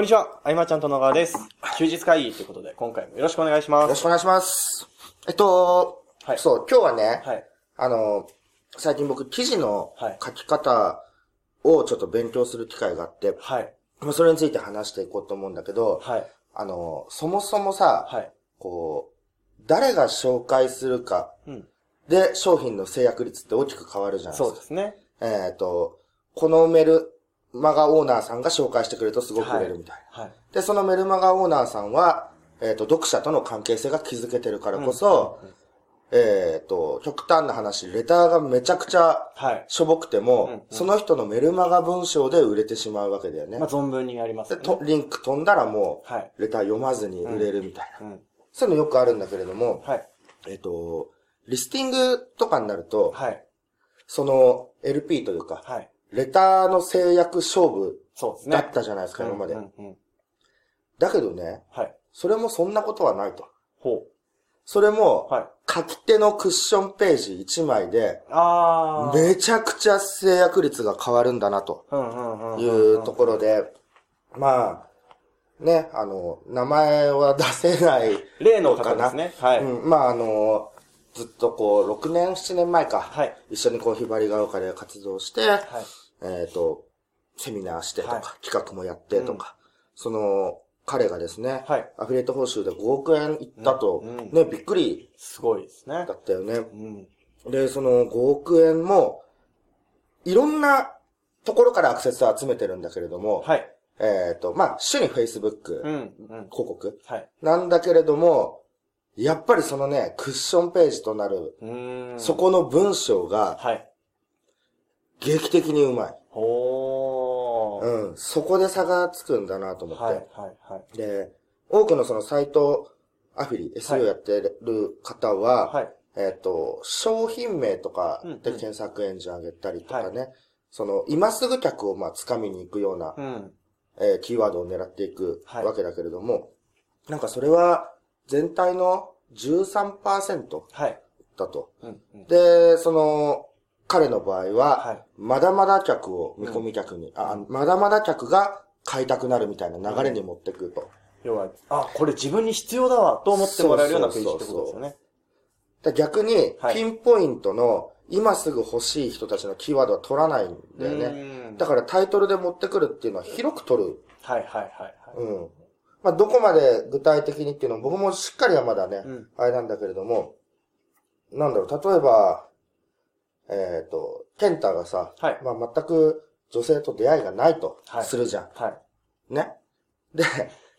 こんにちは、あいまちゃんと野川です。休日会議ということで、今回もよろしくお願いします。よろしくお願いします。えっと、はいそう、今日はね、はい。あの、最近僕、記事のはい書き方をちょっと勉強する機会があって、はい。まあそれについて話していこうと思うんだけど、はい。あの、そもそもさ、はい。こう、誰が紹介するかうん。で商品の制約率って大きく変わるじゃないですか。そうですね。えっ、と、このメルマガオーナーさんが紹介してくれるとすごく売れるみたいな。はい。で、そのメルマガオーナーさんは、えっ、と、読者との関係性が築けてるからこそ、うんうんえっ、と、極端な話、レターがめちゃくちゃはい。しょぼくても、うんうんその人のメルマガ文章で売れてしまうわけだよね。まあ、存分にやりますね。とリンク飛んだらもはい。う、レター読まずに売れるみたいな。うん。そういうのよくあるんだけれども、はい。えっ、と、リスティングとかになると、はい。その LP というか、はい。レターの制約勝負そうですね。だったじゃないですか、今まで。うんうんうんだけどね、はい。それもそんなことはないと。ほそれもう。、はい。書き手のクッションページ1枚で。めちゃくちゃ制約率が変わるんだなと。いうところで、まあ、ね、あの、名前は出せない。例の方ですね。はい。うん、まああの、ずっとこう、6年、7年前か、はい。一緒にこう、ひばりが丘で活動して、はい。えっ、と、セミナーしてとか、はい企画もやってとか、その、彼がですね、はいアフィリエイト報酬で5億円いったと、うんうんね、びっくりすごいですねだ。ったよね。うん。で、その5億円も、いろんなところからアクセスを集めてるんだけれども、はい。えっ、と、まあ、主に Facebook うん。うん。広告はい。なんだけれども、やっぱりそのね、クッションページとなる、うーん。そ。この文章がはい。劇的にうまい。ほー。うん。そこで差がつくんだなと思って。はい。はい。はい。で、多くのそのサイトアフィリ、SEO やってる方は、はい。えっ、と、商品名とかうんうんで検索エンジン上げたりとかね、その、今すぐ客をまあ掴みに行くような、うん。えーキーワードを狙っていくはいわけだけれども、なんかそれは全体の13%はい。だと。うん。うん。で、その、彼の場合は、はいまだまだ客を見込み客に、あ、まだまだ客が買いたくなるみたいな流れに持ってくると。要は、あ、これ自分に必要だわと思ってもらえるようなページってことですよね。だ逆には、いピンポイントの、今すぐ欲しい人たちのキーワードは取らないんだよね。ねだからタイトルで持ってくるっていうのは広く取る。はいはいはいはい。うん。まあ、どこまで具体的にっていうのも僕もしっかりはまだね、うんあれなんだけれども、なんだろう、例えば、えっ、と、ケンタがさ、はいまあ、全く女性と出会いがないとはいするじゃん。はい。ね。で、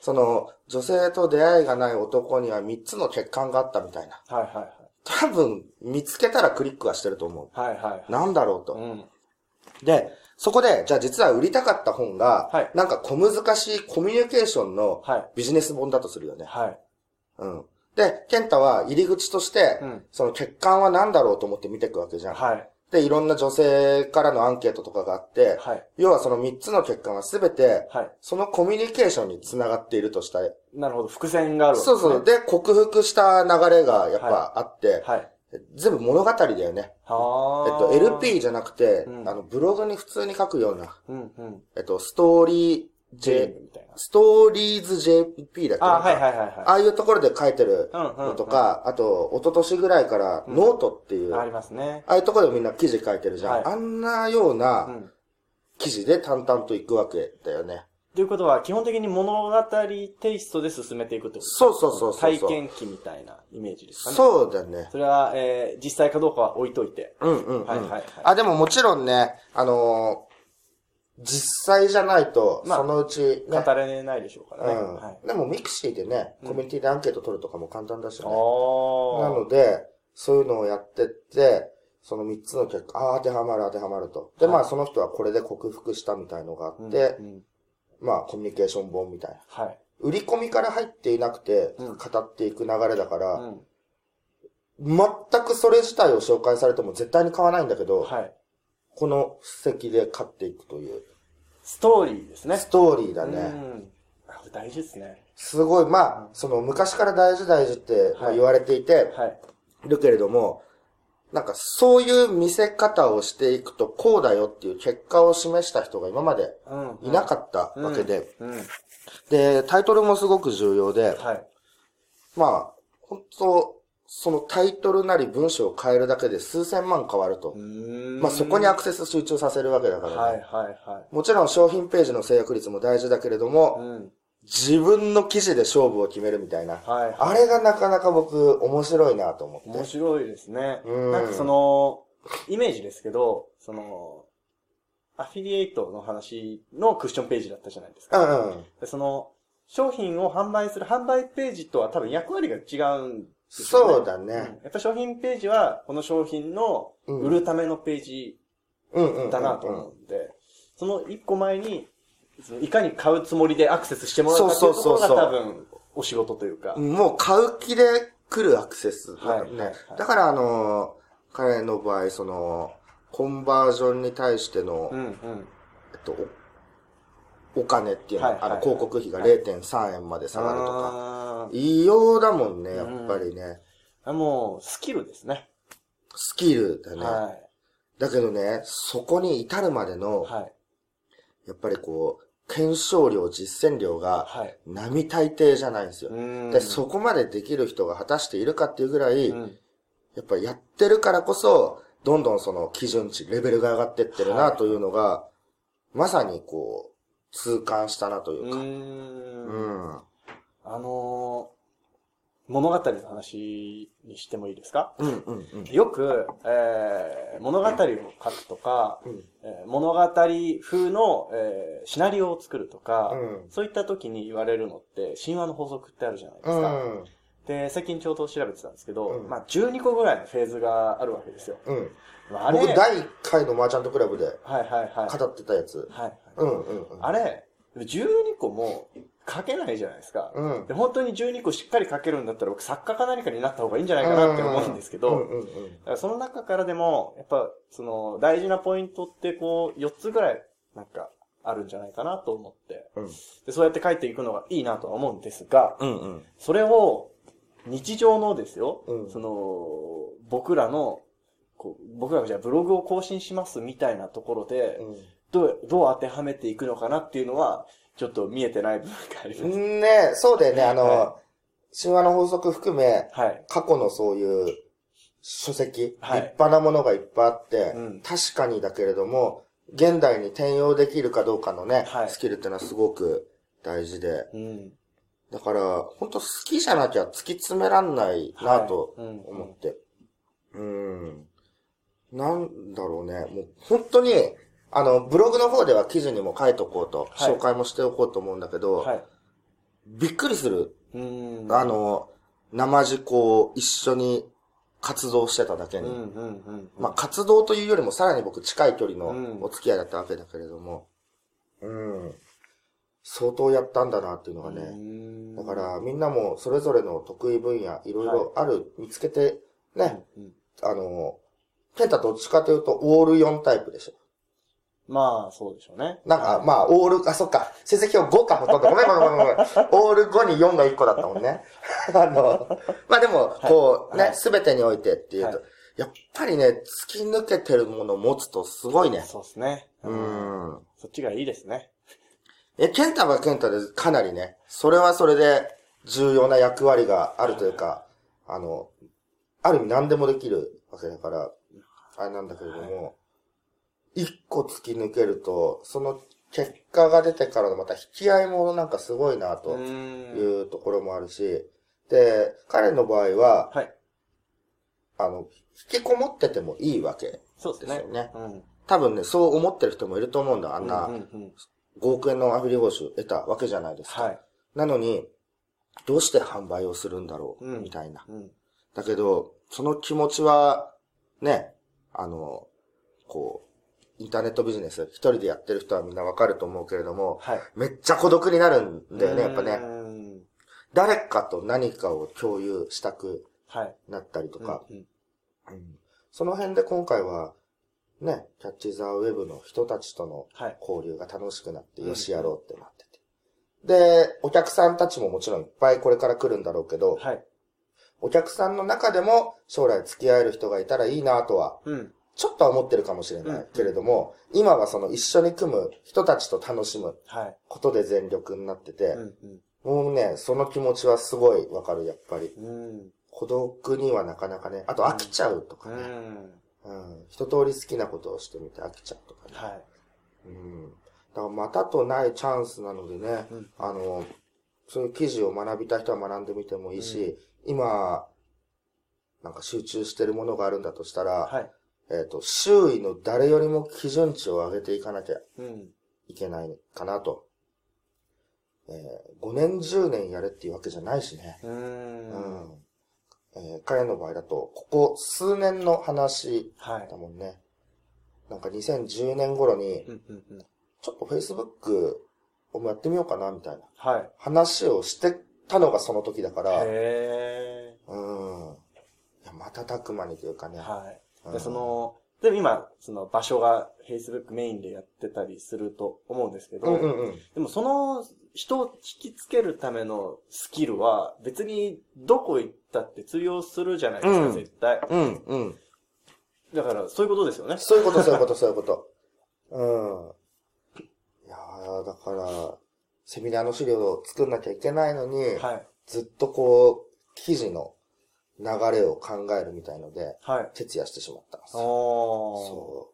その、女性と出会いがない男には3つの欠陥があったみたいな。はいはい多分、見つけたらクリックはしてると思はい。はいはいはい。う。なんだろうと。うん。で、そこで、じゃあ実は売りたかった本が、はいなんか小難しいコミュニケーションのはい。ビジネス本だとするよね。はい。うん。で、ケンタは入り口として、うんその欠陥は何だろうと思って見ていくわけじゃん。はい。で、いろんな女性からのアンケートとかがあって、はい。要はその3つの欠陥は全て、はい。そのコミュニケーションにつながっているとしたなるほど。伏線があるわけですね。そうそう。で、克服した流れがやっぱあって、はい。全部物語だよね。はえっと、LP じゃなくて、うんあの、ブログに普通に書くような、うんうん。えっと、ストーリー J みたいな。 STORYS.JP だっけ？あ、はいい。はいはいはああいうところで書いてるのとか、あと、一昨年ぐらいから、ノートっていう、い。あありますね。あいうところでみんな記事書いてるじゃん。はいあんなようう。なん記事で淡々といくわけだよね。ということは、基本的に物語テイストで進めていくってことそうそうそうそう体験記みたいなイメージですかね。そうだね。それは、えー、実際かどうかは置いといて。うんうんうん。はいはいはいあ、でももちろんね、あのー実際じゃないと、まあそのうちね、語れないでしょうからね。うんはい。でも mixi でね、コミュニティでアンケート取るとかも簡単だしね。あなーので、そういうのをやってって、その3つの結果、ああ、当てはまる当てはまると。で、はいまあその人はこれで克服したみたいのがあうんって、うんまあコミュニケーション本みたいな。はい。売り込みから入っていなくて、うん語っていく流れだから、うん。全くそれ自体を紹介されても絶対に買わないんだけど、はい。この布石で買っていくという、ストーリーですね。ストーリーだね。うん。あ大事ですね。すごい、まあ、その昔から大事大事って言われていて、はい。るけれども、なんかそういう見せ方をしていくとこうだよっていう結果を示した人が今までうん。いなかったわけで、で、タイトルもすごく重要で、はい。まあ、本当そのタイトルなり文章を変えるだけで数千万変わると。まあそこにアクセス集中させるわけだからね。はいはいはもちろん商品ページの制約率も大事だけれども、い。うん。自分の記事で勝負を決めるみたいな。はい。あれがなかなか僕面白いなと思って。面白いですね。うんなんかその、イメージですけど、その、アフィリエイトの話のクッションページだったじゃないですうか。んうん。でその、商品を販売する販売ページとは多分役割が違うんね。そうだね。うんやっぱ商品ページは、この商品のうん売るためのページ。だなと思うんで、その一個前に、いかに買うつもりでアクセスしてもらうかっていうところがそうそうそうそう多分、お仕事というか。もう買う気で来るアクセスだよね。はいはいだからあのー彼の場合、その、コンバージョンに対しての、うんうん。えっと、おお金っていうのは、はいはいあの、広告費が0.3円まで下がるとか。異様だもんね、やっぱりね。あもう、スキルですね。スキルだね。はだけどね、そこに至るまでの、い。はい。やっぱりこう、検証量、実践量が、はい。並大抵じゃないんですよ。うんで、そこまでできる人が果たしているかっていうぐらい、うんやっぱりやってるからこそ、どんどんその基準値、レベルが上がってってるはないというのが、まさにこう、痛感したなといううか。ー。うんん。あのー物語の話にしてもいいですか？うん、うん、うん。よく、えー、物語を書くとか、うんえー物語風の、えーシナリオを作るとか、うんそういった時に言われるのって、神話の法則ってあるじゃないですか。うん。で、最近ちょうど調べてたんですけど、うんまあ、12個ぐらいのフェーズがあるわけですよ。うん。まあ、あれ、僕、第1回のマーチャントクラブではいはいはい。語ってたやつ。はい。うん、うん、うん。あれ、12個も書けないじゃないですか。うん。で本当に12個しっかり書けるんだったら僕作家か何かになった方がいいんじゃないかなって思うんですけど、その中からでも、やっぱ、その、大事なポイントって、こう、4つぐらい、なんか、あるんじゃないかなと思って、うんで、そうやって書いていくのがいいなとは思うんですが、うん、うん。それを、日常のですよ、うんその、僕らの、こう僕らがじゃあブログを更新しますみたいなところで、どう、どう当てはめていくのかなっていうのは、ちょっと見えてない部分があります。うん。ねそうだよね、あの、は神話の法則含め、はい。過去のそういう書籍、はい立派なものがいっぱいあって、うん確かにだけれども、現代に転用できるかどうかのね、はいスキルってのはすごく大事で。うん。だから、本当好きじゃなきゃ突き詰めらんないなと思って。うん。なんだろうね。もう本当に、あの、ブログの方では記事にも書いとこうと、はい紹介もしておこうと思うんだけど、はい。びっくりする。うん。あ、の、生地こう一緒に活動してただけに。うん、うん、うん。まあ、活動というよりもさらに僕近い距離うんのお付き合いだったわけだけれども、うん。相当やったんだなっていうのがね。ねだか、らみんなもそれぞれの得意分野いろいろある、見つけて、ね、うんうんあの、ケンタどっちかというとオール4タイプでしょ。まあ、そうでしょうね。なんか、まあ、オール、あ、そっか、成績表5かほとんど。ごめんごめんごめんごめん。オール5に4が1個だったもんね。あの、まあでも、こう、ね、はいすべてにおいてっていうと、はいやっぱりね、突き抜けてるものを持つとすごいね。そうですね。う。ん。そっちがいいですね。え、ケンタはケンタでかなりね、それはそれで重要な役割があるというか、あの、ある意味何でもできるわけだから、あれなんだけれども、一個突き抜けると、その結果が出てからのまた引き合いもなんかすごいなとん。いうところもあるし、で、彼の場合は、はい。あの、引きこもっててもいいわけ。そうですね。ですよねうん。多分ね、そう思ってる人もいると思うんだ。あんなうんうんうん5億円のアフィリ報酬得たわけじゃないですか。はい。なのに、どうして販売をするんだろう、うんみたいな。うん。だけど、その気持ちは、ね、あの、こう、インターネットビジネス、一人でやってる人はみんなわかると思うけれども、はい。めっちゃ孤独になるんだよね、やっぱうね。ん誰かと何かを共有したくはい。なったりとか、うんうんうんその辺で今回は、ね、キャッチザウェブの人たちとのはい。交流が楽しくなって、うんよしやろうってなってて。で、お客さんたちももちろんいっぱいこれから来るんだろうけど、はい。お客さんの中でも将来付き合える人がいたらいいなとは、うん。ちょっとは思ってるかもしれなうんいけれども、今はその一緒に組む人たちと楽しむはい。ことで全力になっててう、ん。もうね、その気持ちはすごいわかる、やっぱり。うん。孤独にはなかなかね、あと飽きちゃうとかうね、ん。うん、一通り好きなことをしてみて飽きちゃうとかね。はい。うん。だからまたとないチャンスなのでね、うんあの、そういう記事を学びたい人は学んでみてもいいし、今、なんか集中してるものがあるんだとしたら、はい。えっ、と、周囲の誰よりも基準値を上げていかなきゃうん。いけないかなと。えー、5年10年やれっていうわけじゃないしね。う。うんん。えー彼の場合だと、ここ数年の話はいだ。もんね。なんか2010年頃に、うん。うん。うん。ちょっと Facebook をやってみようかなみたいなはい。話をしてたのがその時だから、へうん。いや、瞬く間にというかね。ー。はい。で、うんその、でも今、その場所が Facebook メインでやってたりすると思うんですけど、うんうんうん。でもその人を引きつけるためのスキルは別にどこ行ったって通用するじゃないですか、うん絶対。うんうん。だからそういうことですよね。そういうこと、そういうこと、そういうこと。うん。いやーだから、セミナーの資料を作んなきゃいけないのに、はい。ずっとこう、記事の流れを考えるみたいので、はい。徹夜してしまったんですよ。そ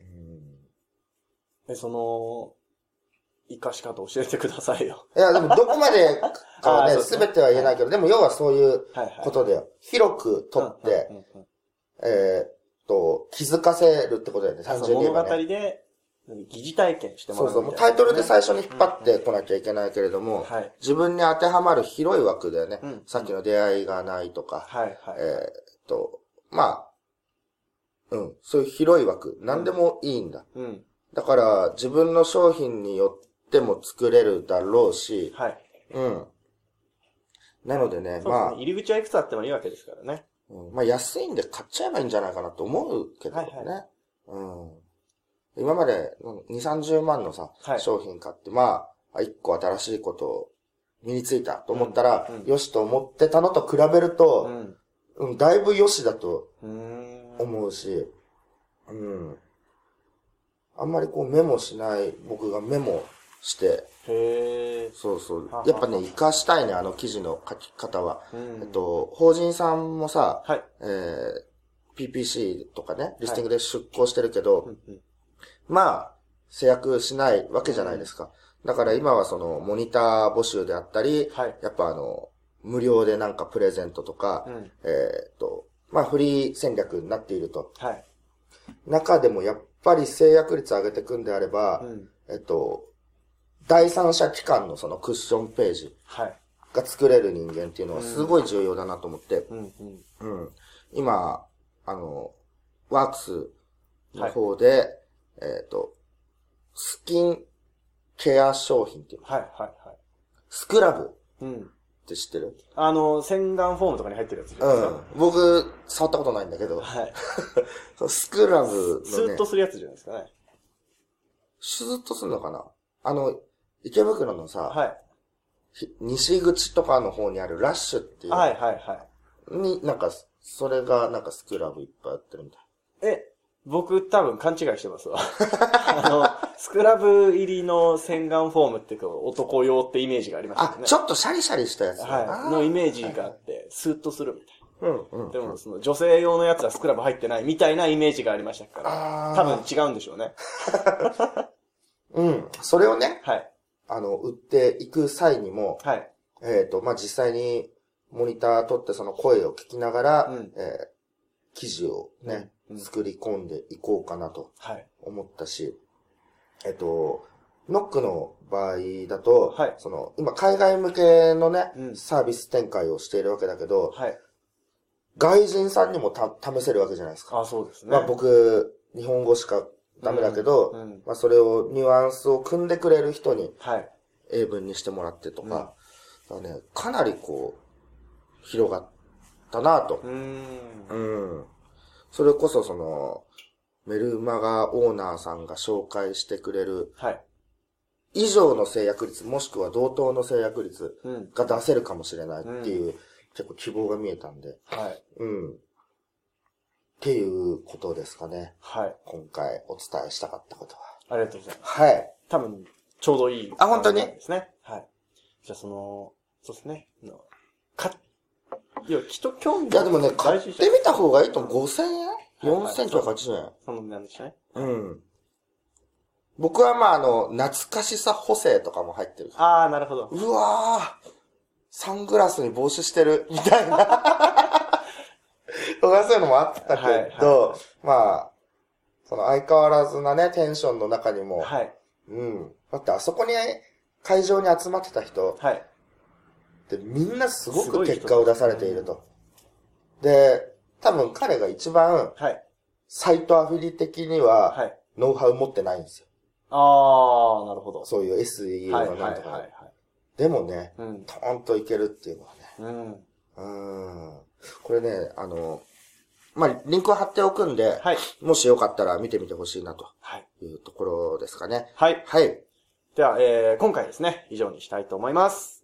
う。うん。で、その、活かし方教えてくださいよ。いや、でもどこまでかはね、すべては言えないけど、でも要はそういうはいはい。ことだよ。広くとって、えーっと、気づかせるってことだよね、単純に言えばね。で、疑似体験してもそうそう、らうタイトルで最初に引っ張ってこなきゃいけないけれども、はい。自分に当てはまる広い枠だよね。うんさっきの出会いがないとか、はいはい。えーっと、まあ、うん、そういう広い枠、何でもいいんだ。うん。だから、自分の商品によっても作れるだろうし、はい。うん。なのでね、そうですね。まあ、入り口はいくつあってもいいわけですからね。うんまあ安いんで買っちゃえばいいんじゃないかなと思うけどね。はいはうん。今までうん2、30万のさ、はい商品買って、まあ、1個新しいことを身についたと思ったら、うんうんよしと思ってたのと比べるうと、ん。うん、だいぶよしだと。思うし、うん。あんまりこうメモしない僕がメモして、へー。そうそうはは。やっぱね、活かしたいね、あの記事の書き方は。うんえっと、法人さんもさ、はい。えー PPC とかね、リスティングで出向してるけど、うんうんまあ、制約しないわけじゃないですか。だから今はその、モニター募集であったり、はい。やっぱあの、無料でなんかプレゼントとか、うん。えーっと、まあフリー戦略になっていると。はい。中でもやっぱり制約率上げていくんであれば、うん。えっと、第三者機関のそのクッションページはい。が作れる人間っていうのはすごい重要だなと思って、うんうん。うん。今、あの、ワークスの方で、えっ、と、スキンケア商品っていうの。はいはいはい。スクラブっうん。て知ってる？あの、洗顔フォームとかに入ってるやつう。ん。僕、触ったことないんだけど、はい。スクラブのねスーッと、するやつじゃないですかね。シューッとするのかな？あの、池袋のさ、はい。ひ西口とかの方にあるラッシュっていう、はいはいはい。に、なんか、それがなんかスクラブいっぱいやってるみたい。え、僕多分勘違いしてますわ。あの、スクラブ入りの洗顔フォームっていうか男用ってイメージがありましたよ、ね。あちょっとシャリシャリしたやつ、はい。のイメージがあって、スーッとするみたいうん、うんな。。でも、その女性用のやつはスクラブ入ってないみたいなイメージがありましたから、多分違うんでしょうね。うん。それをね、はい。あの、売っていく際にも、はい。えっ、と、まあ、実際にモニター取ってその声を聞きながら、うんえー記事をね、うん作り込んでいこうかなと。思ったし、えっ、と、ノックの場合だと、はいその、今海外向けのね、うんサービス展開をしているわけだけど、はい。外人さんにもた試せるわけじゃないですか。あ、そうですね。まあ僕、日本語しかダメだけど、うんまあそれをニュアンスを組んでくれる人にはい。英文にしてもらってとか、だかね、かなりこう、広がってたなとう。ーん。うん。それこそその、メルマガオーナーさんが紹介してくれるはい。以上の制約率、もしくは同等の制約率うん。が出せるかもしれないっていう結構希望が見えたんで、はい。うん。っていうことですかね。はい。今回お伝えしたかったことは。ありがとうございます。はい。多分、ちょうどいい。あ本当に？ですね。はい。じゃあ、その、そうですね。のか、いや、きっと興味いやでもね、買ってみた方がいいと思う。5000円？はい ?4980 円？そのなんでしたね。うん。僕はまああの、懐かしさ補正とかも入ってる。ああ、なるほど。うわーサングラスに帽子してる、みたいな。とかそういうのもあったけど、はいはまあ、その相変わらずなね、テンションの中にも、はい。うん。だってあそこに、会場に集まってた人はい。ってみんなすごく結果を出されていると。で、多分彼が一番、はい。サイトアフィリ的には、はい。ノウハウ持ってないんですよ。ああ、なるほど。そういう SEO はい、はい、のなんとか。はい。はいでもね、うん。トーンといけるっていうのはね。うん。うーん。これね、あの、まあ、リンクを貼っておくんで、はい。もしよかったら見てみてほしいなとはい。いうところですかね。はい。はい。では、えー、今回ですね、以上にしたいと思います。